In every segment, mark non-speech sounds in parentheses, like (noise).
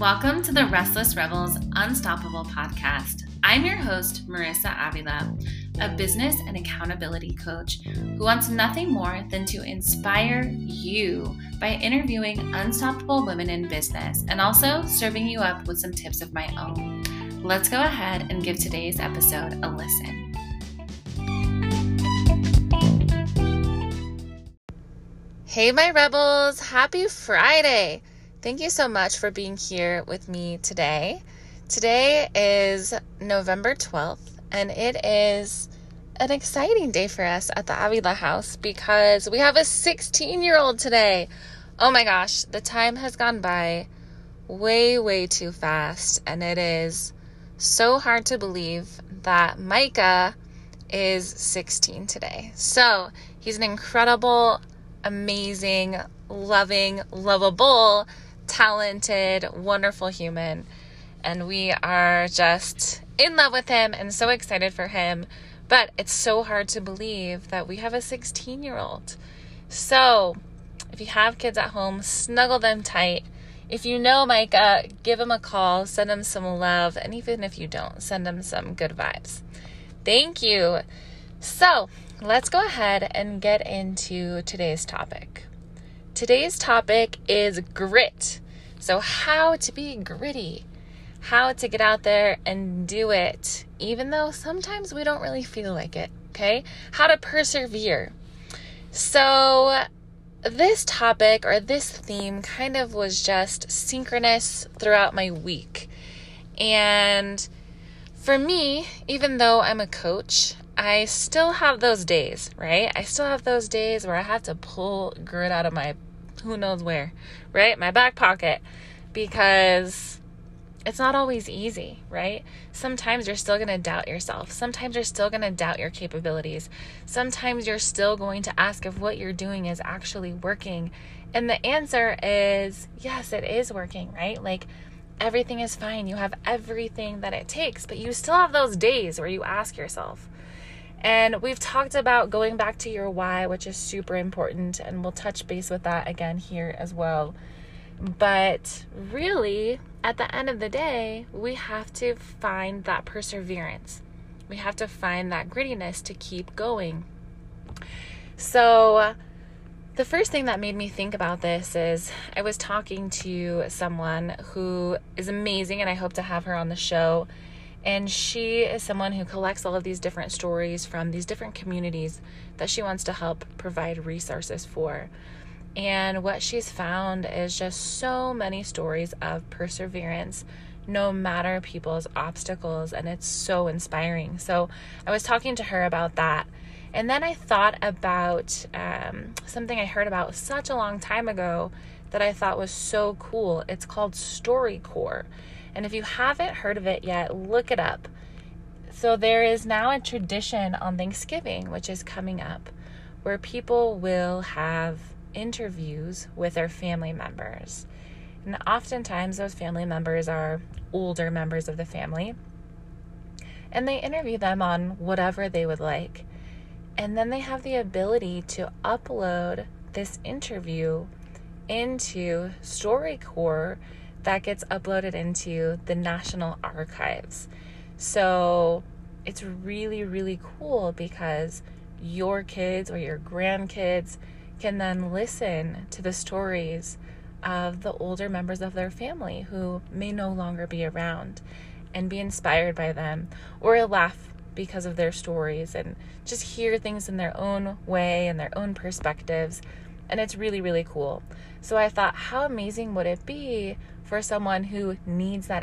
Welcome to the Restless Rebels Unstoppable podcast. I'm your host, Marissa Avila, a business and accountability coach who wants nothing more than to inspire you by interviewing unstoppable women in business and also serving you up with some tips of my own. Let's go ahead and give today's episode a listen. Hey, my rebels, happy Friday! Thank you so much for being here with me today. Today is November 12th, and it is an exciting day for us at the Avila house because we have a 16 year old today. Oh my gosh, the time has gone by way, way too fast, and it is so hard to believe that Micah is 16 today. So he's an incredible, amazing, loving, lovable talented, wonderful human. And we are just in love with him and so excited for him. But it's so hard to believe that we have a 16 year old. So if you have kids at home, snuggle them tight. If you know Micah, give him a call, send him some love. And even if you don't, send him some good vibes. Thank you. So let's go ahead and get into today's topic. Today's topic is grit. So, how to be gritty, how to get out there and do it, even though sometimes we don't really feel like it, okay? How to persevere. So, this topic or this theme kind of was just synchronous throughout my week. And for me, even though I'm a coach, I still have those days, right? I still have those days where I have to pull grit out of my who knows where, right? My back pocket because it's not always easy, right? Sometimes you're still going to doubt yourself. Sometimes you're still going to doubt your capabilities. Sometimes you're still going to ask if what you're doing is actually working. And the answer is yes, it is working, right? Like everything is fine. You have everything that it takes, but you still have those days where you ask yourself, and we've talked about going back to your why, which is super important, and we'll touch base with that again here as well. But really, at the end of the day, we have to find that perseverance. We have to find that grittiness to keep going. So, the first thing that made me think about this is I was talking to someone who is amazing, and I hope to have her on the show and she is someone who collects all of these different stories from these different communities that she wants to help provide resources for. And what she's found is just so many stories of perseverance, no matter people's obstacles. And it's so inspiring. So I was talking to her about that. And then I thought about um, something I heard about such a long time ago that I thought was so cool. It's called StoryCorps. And if you haven't heard of it yet, look it up. So, there is now a tradition on Thanksgiving, which is coming up, where people will have interviews with their family members. And oftentimes, those family members are older members of the family. And they interview them on whatever they would like. And then they have the ability to upload this interview into StoryCorps that gets uploaded into the National Archives. So it's really, really cool because your kids or your grandkids can then listen to the stories of the older members of their family who may no longer be around and be inspired by them or laugh because of their stories and just hear things in their own way and their own perspectives. And it's really, really cool. So I thought, how amazing would it be for someone who needs that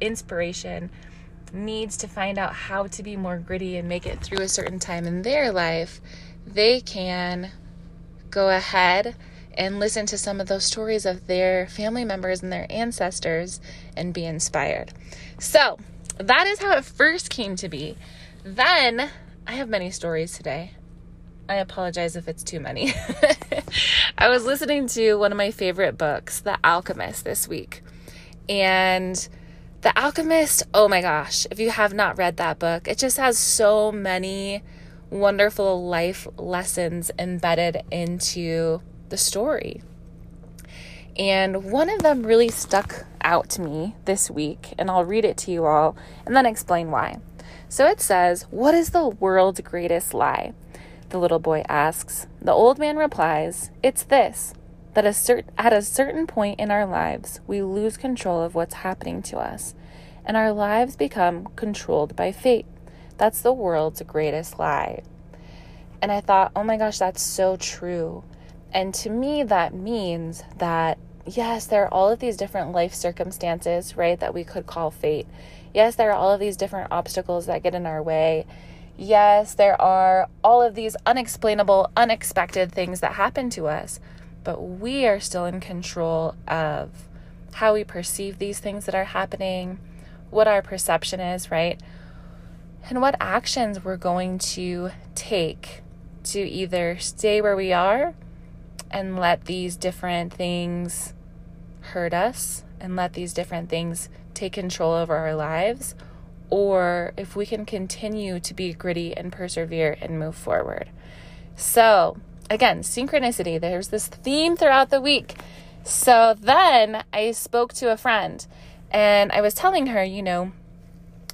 inspiration, needs to find out how to be more gritty and make it through a certain time in their life, they can go ahead and listen to some of those stories of their family members and their ancestors and be inspired. So, that is how it first came to be. Then, I have many stories today. I apologize if it's too many. (laughs) I was listening to one of my favorite books, The Alchemist, this week. And The Alchemist, oh my gosh, if you have not read that book, it just has so many wonderful life lessons embedded into the story. And one of them really stuck out to me this week, and I'll read it to you all and then explain why. So it says, What is the world's greatest lie? The little boy asks. The old man replies, It's this that a cert- at a certain point in our lives, we lose control of what's happening to us, and our lives become controlled by fate. That's the world's greatest lie. And I thought, oh my gosh, that's so true. And to me, that means that, yes, there are all of these different life circumstances, right, that we could call fate. Yes, there are all of these different obstacles that get in our way. Yes, there are all of these unexplainable, unexpected things that happen to us but we are still in control of how we perceive these things that are happening, what our perception is, right? And what actions we're going to take to either stay where we are and let these different things hurt us and let these different things take control over our lives, or if we can continue to be gritty and persevere and move forward. So, again, synchronicity. There's this theme throughout the week. So then I spoke to a friend and I was telling her, you know,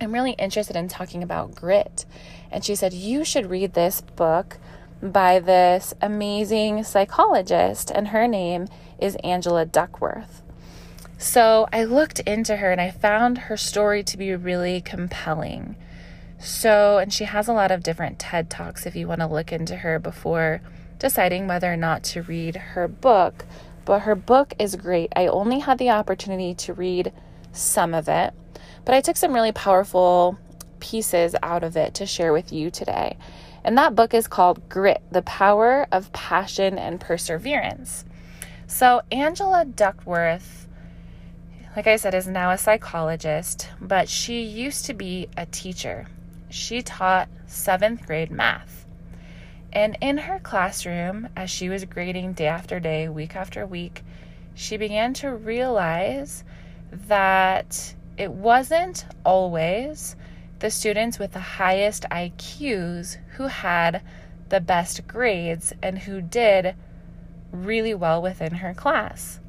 I'm really interested in talking about grit. And she said, You should read this book by this amazing psychologist, and her name is Angela Duckworth. So I looked into her and I found her story to be really compelling. So, and she has a lot of different TED Talks if you want to look into her before deciding whether or not to read her book. But her book is great. I only had the opportunity to read some of it, but I took some really powerful pieces out of it to share with you today. And that book is called Grit The Power of Passion and Perseverance. So, Angela Duckworth, like I said, is now a psychologist, but she used to be a teacher. She taught seventh grade math. And in her classroom, as she was grading day after day, week after week, she began to realize that it wasn't always the students with the highest IQs who had the best grades and who did really well within her class.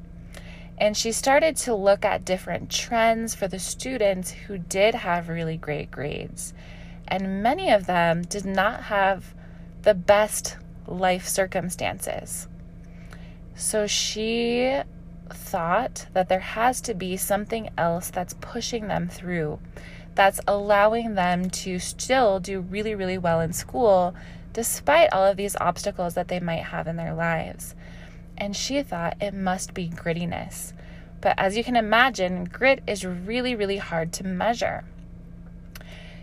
And she started to look at different trends for the students who did have really great grades. And many of them did not have the best life circumstances. So she thought that there has to be something else that's pushing them through, that's allowing them to still do really, really well in school despite all of these obstacles that they might have in their lives. And she thought it must be grittiness. But as you can imagine, grit is really, really hard to measure.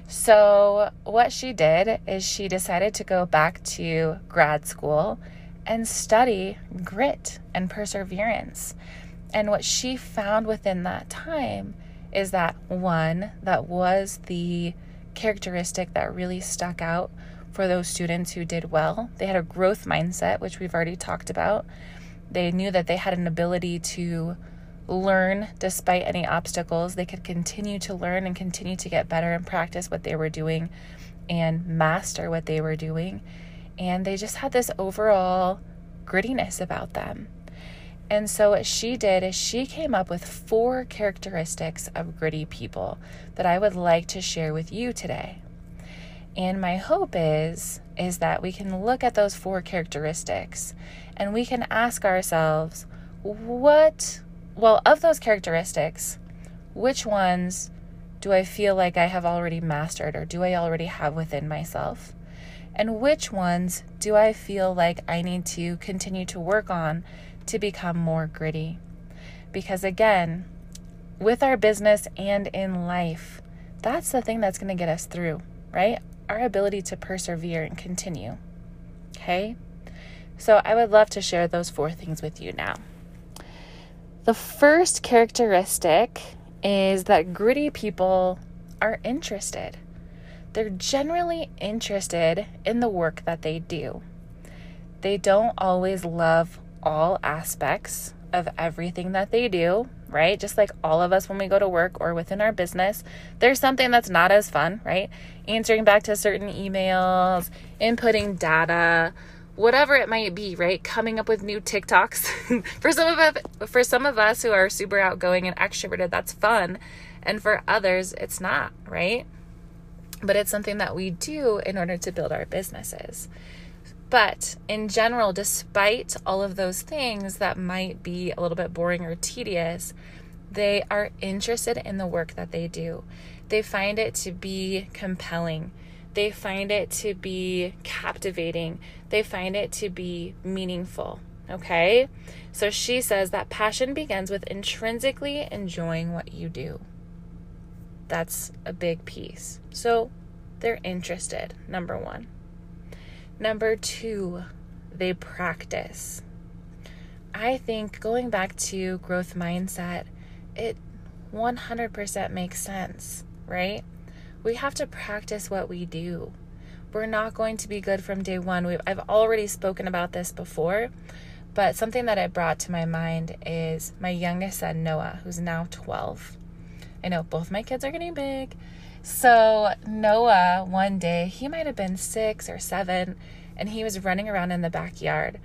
So, what she did is she decided to go back to grad school and study grit and perseverance. And what she found within that time is that one, that was the characteristic that really stuck out for those students who did well. They had a growth mindset, which we've already talked about. They knew that they had an ability to learn despite any obstacles. They could continue to learn and continue to get better and practice what they were doing and master what they were doing. And they just had this overall grittiness about them. And so, what she did is she came up with four characteristics of gritty people that I would like to share with you today. And my hope is is that we can look at those four characteristics and we can ask ourselves, what well, of those characteristics, which ones do I feel like I have already mastered or do I already have within myself? And which ones do I feel like I need to continue to work on to become more gritty? Because again, with our business and in life, that's the thing that's going to get us through, right? Our ability to persevere and continue. Okay? So I would love to share those four things with you now. The first characteristic is that gritty people are interested. They're generally interested in the work that they do. They don't always love all aspects of everything that they do, right? Just like all of us when we go to work or within our business, there's something that's not as fun, right? Answering back to certain emails, inputting data, whatever it might be, right? Coming up with new TikToks. (laughs) for some of us, for some of us who are super outgoing and extroverted, that's fun. And for others, it's not, right? But it's something that we do in order to build our businesses. But in general, despite all of those things that might be a little bit boring or tedious, they are interested in the work that they do. They find it to be compelling. They find it to be captivating. They find it to be meaningful. Okay? So she says that passion begins with intrinsically enjoying what you do. That's a big piece. So they're interested, number one. Number two, they practice. I think going back to growth mindset, it 100% makes sense, right? We have to practice what we do. We're not going to be good from day one. We've, I've already spoken about this before, but something that it brought to my mind is my youngest son, Noah, who's now 12. I know both my kids are getting big. So, Noah, one day, he might have been six or seven, and he was running around in the backyard.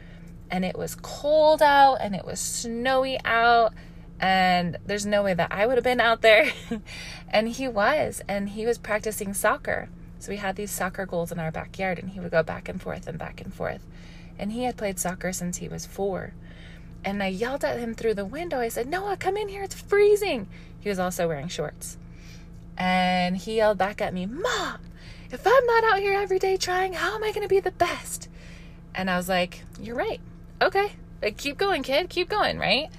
And it was cold out and it was snowy out and there's no way that I would have been out there. (laughs) and he was, and he was practicing soccer. So we had these soccer goals in our backyard, and he would go back and forth and back and forth. And he had played soccer since he was four. And I yelled at him through the window. I said, Noah, come in here. It's freezing. He was also wearing shorts. And he yelled back at me, Mom, if I'm not out here every day trying, how am I going to be the best? And I was like, You're right. Okay. Like, keep going, kid. Keep going, right?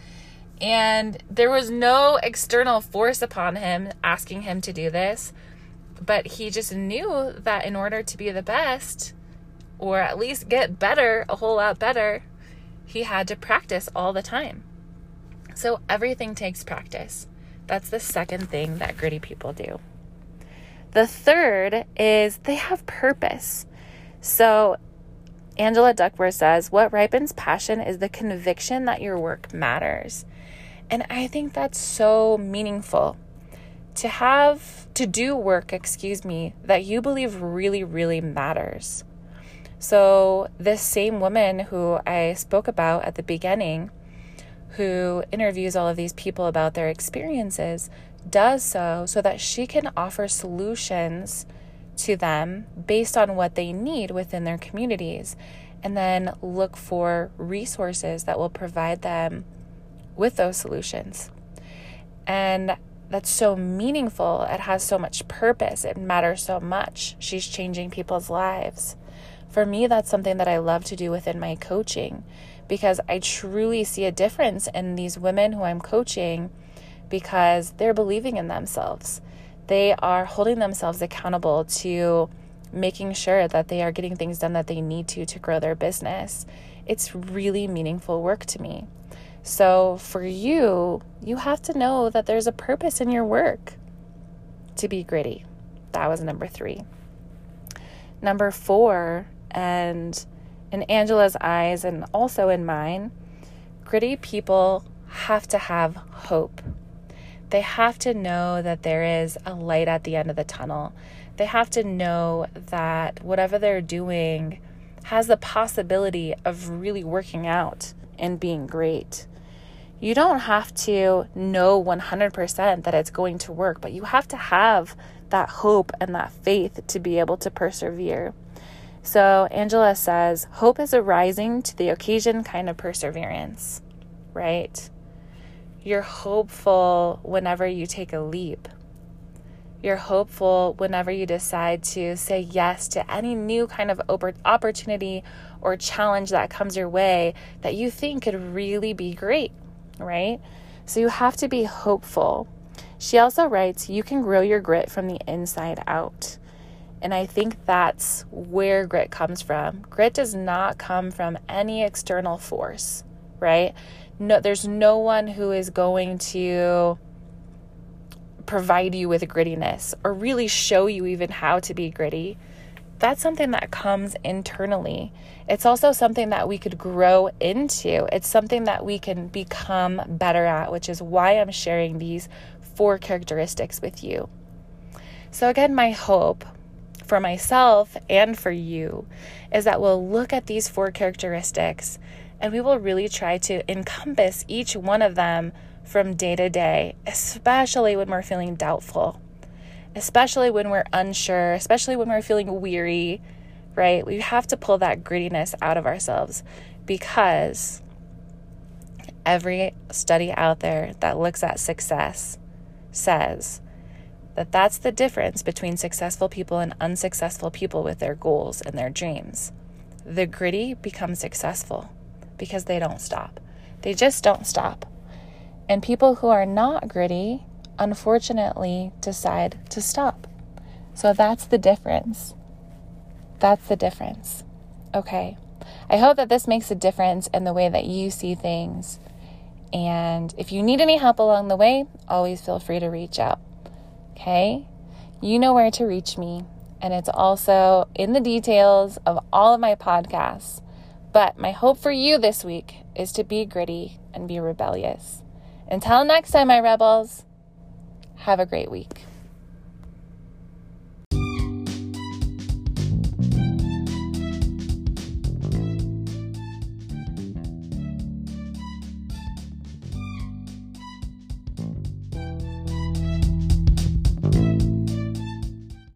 And there was no external force upon him asking him to do this, but he just knew that in order to be the best, or at least get better, a whole lot better, he had to practice all the time. So everything takes practice. That's the second thing that gritty people do. The third is they have purpose. So Angela Duckworth says, What ripens passion is the conviction that your work matters. And I think that's so meaningful to have to do work, excuse me, that you believe really, really matters. So, this same woman who I spoke about at the beginning, who interviews all of these people about their experiences, does so so that she can offer solutions to them based on what they need within their communities and then look for resources that will provide them with those solutions. And that's so meaningful. It has so much purpose. It matters so much. She's changing people's lives. For me, that's something that I love to do within my coaching because I truly see a difference in these women who I'm coaching because they're believing in themselves. They are holding themselves accountable to making sure that they are getting things done that they need to to grow their business. It's really meaningful work to me. So for you, you have to know that there's a purpose in your work to be gritty. That was number three. Number four, and in Angela's eyes and also in mine, gritty people have to have hope. They have to know that there is a light at the end of the tunnel. They have to know that whatever they're doing has the possibility of really working out and being great. You don't have to know 100% that it's going to work, but you have to have that hope and that faith to be able to persevere. So, Angela says, hope is a rising to the occasion kind of perseverance, right? You're hopeful whenever you take a leap. You're hopeful whenever you decide to say yes to any new kind of opportunity or challenge that comes your way that you think could really be great right? So you have to be hopeful. She also writes, You can grow your grit from the inside out. And I think that's where grit comes from. Grit does not come from any external force, right? No, there's no one who is going to provide you with grittiness or really show you even how to be gritty that's something that comes internally. It's also something that we could grow into. It's something that we can become better at, which is why I'm sharing these four characteristics with you. So, again, my hope for myself and for you is that we'll look at these four characteristics and we will really try to encompass each one of them from day to day, especially when we're feeling doubtful, especially when we're unsure, especially when we're feeling weary, right? We have to pull that grittiness out of ourselves because every study out there that looks at success says that that's the difference between successful people and unsuccessful people with their goals and their dreams. The gritty becomes successful because they don't stop. They just don't stop. And people who are not gritty, unfortunately, decide to stop. So that's the difference. That's the difference. Okay. I hope that this makes a difference in the way that you see things. And if you need any help along the way, always feel free to reach out. Okay? You know where to reach me. And it's also in the details of all of my podcasts. But my hope for you this week is to be gritty and be rebellious. Until next time, my rebels, have a great week.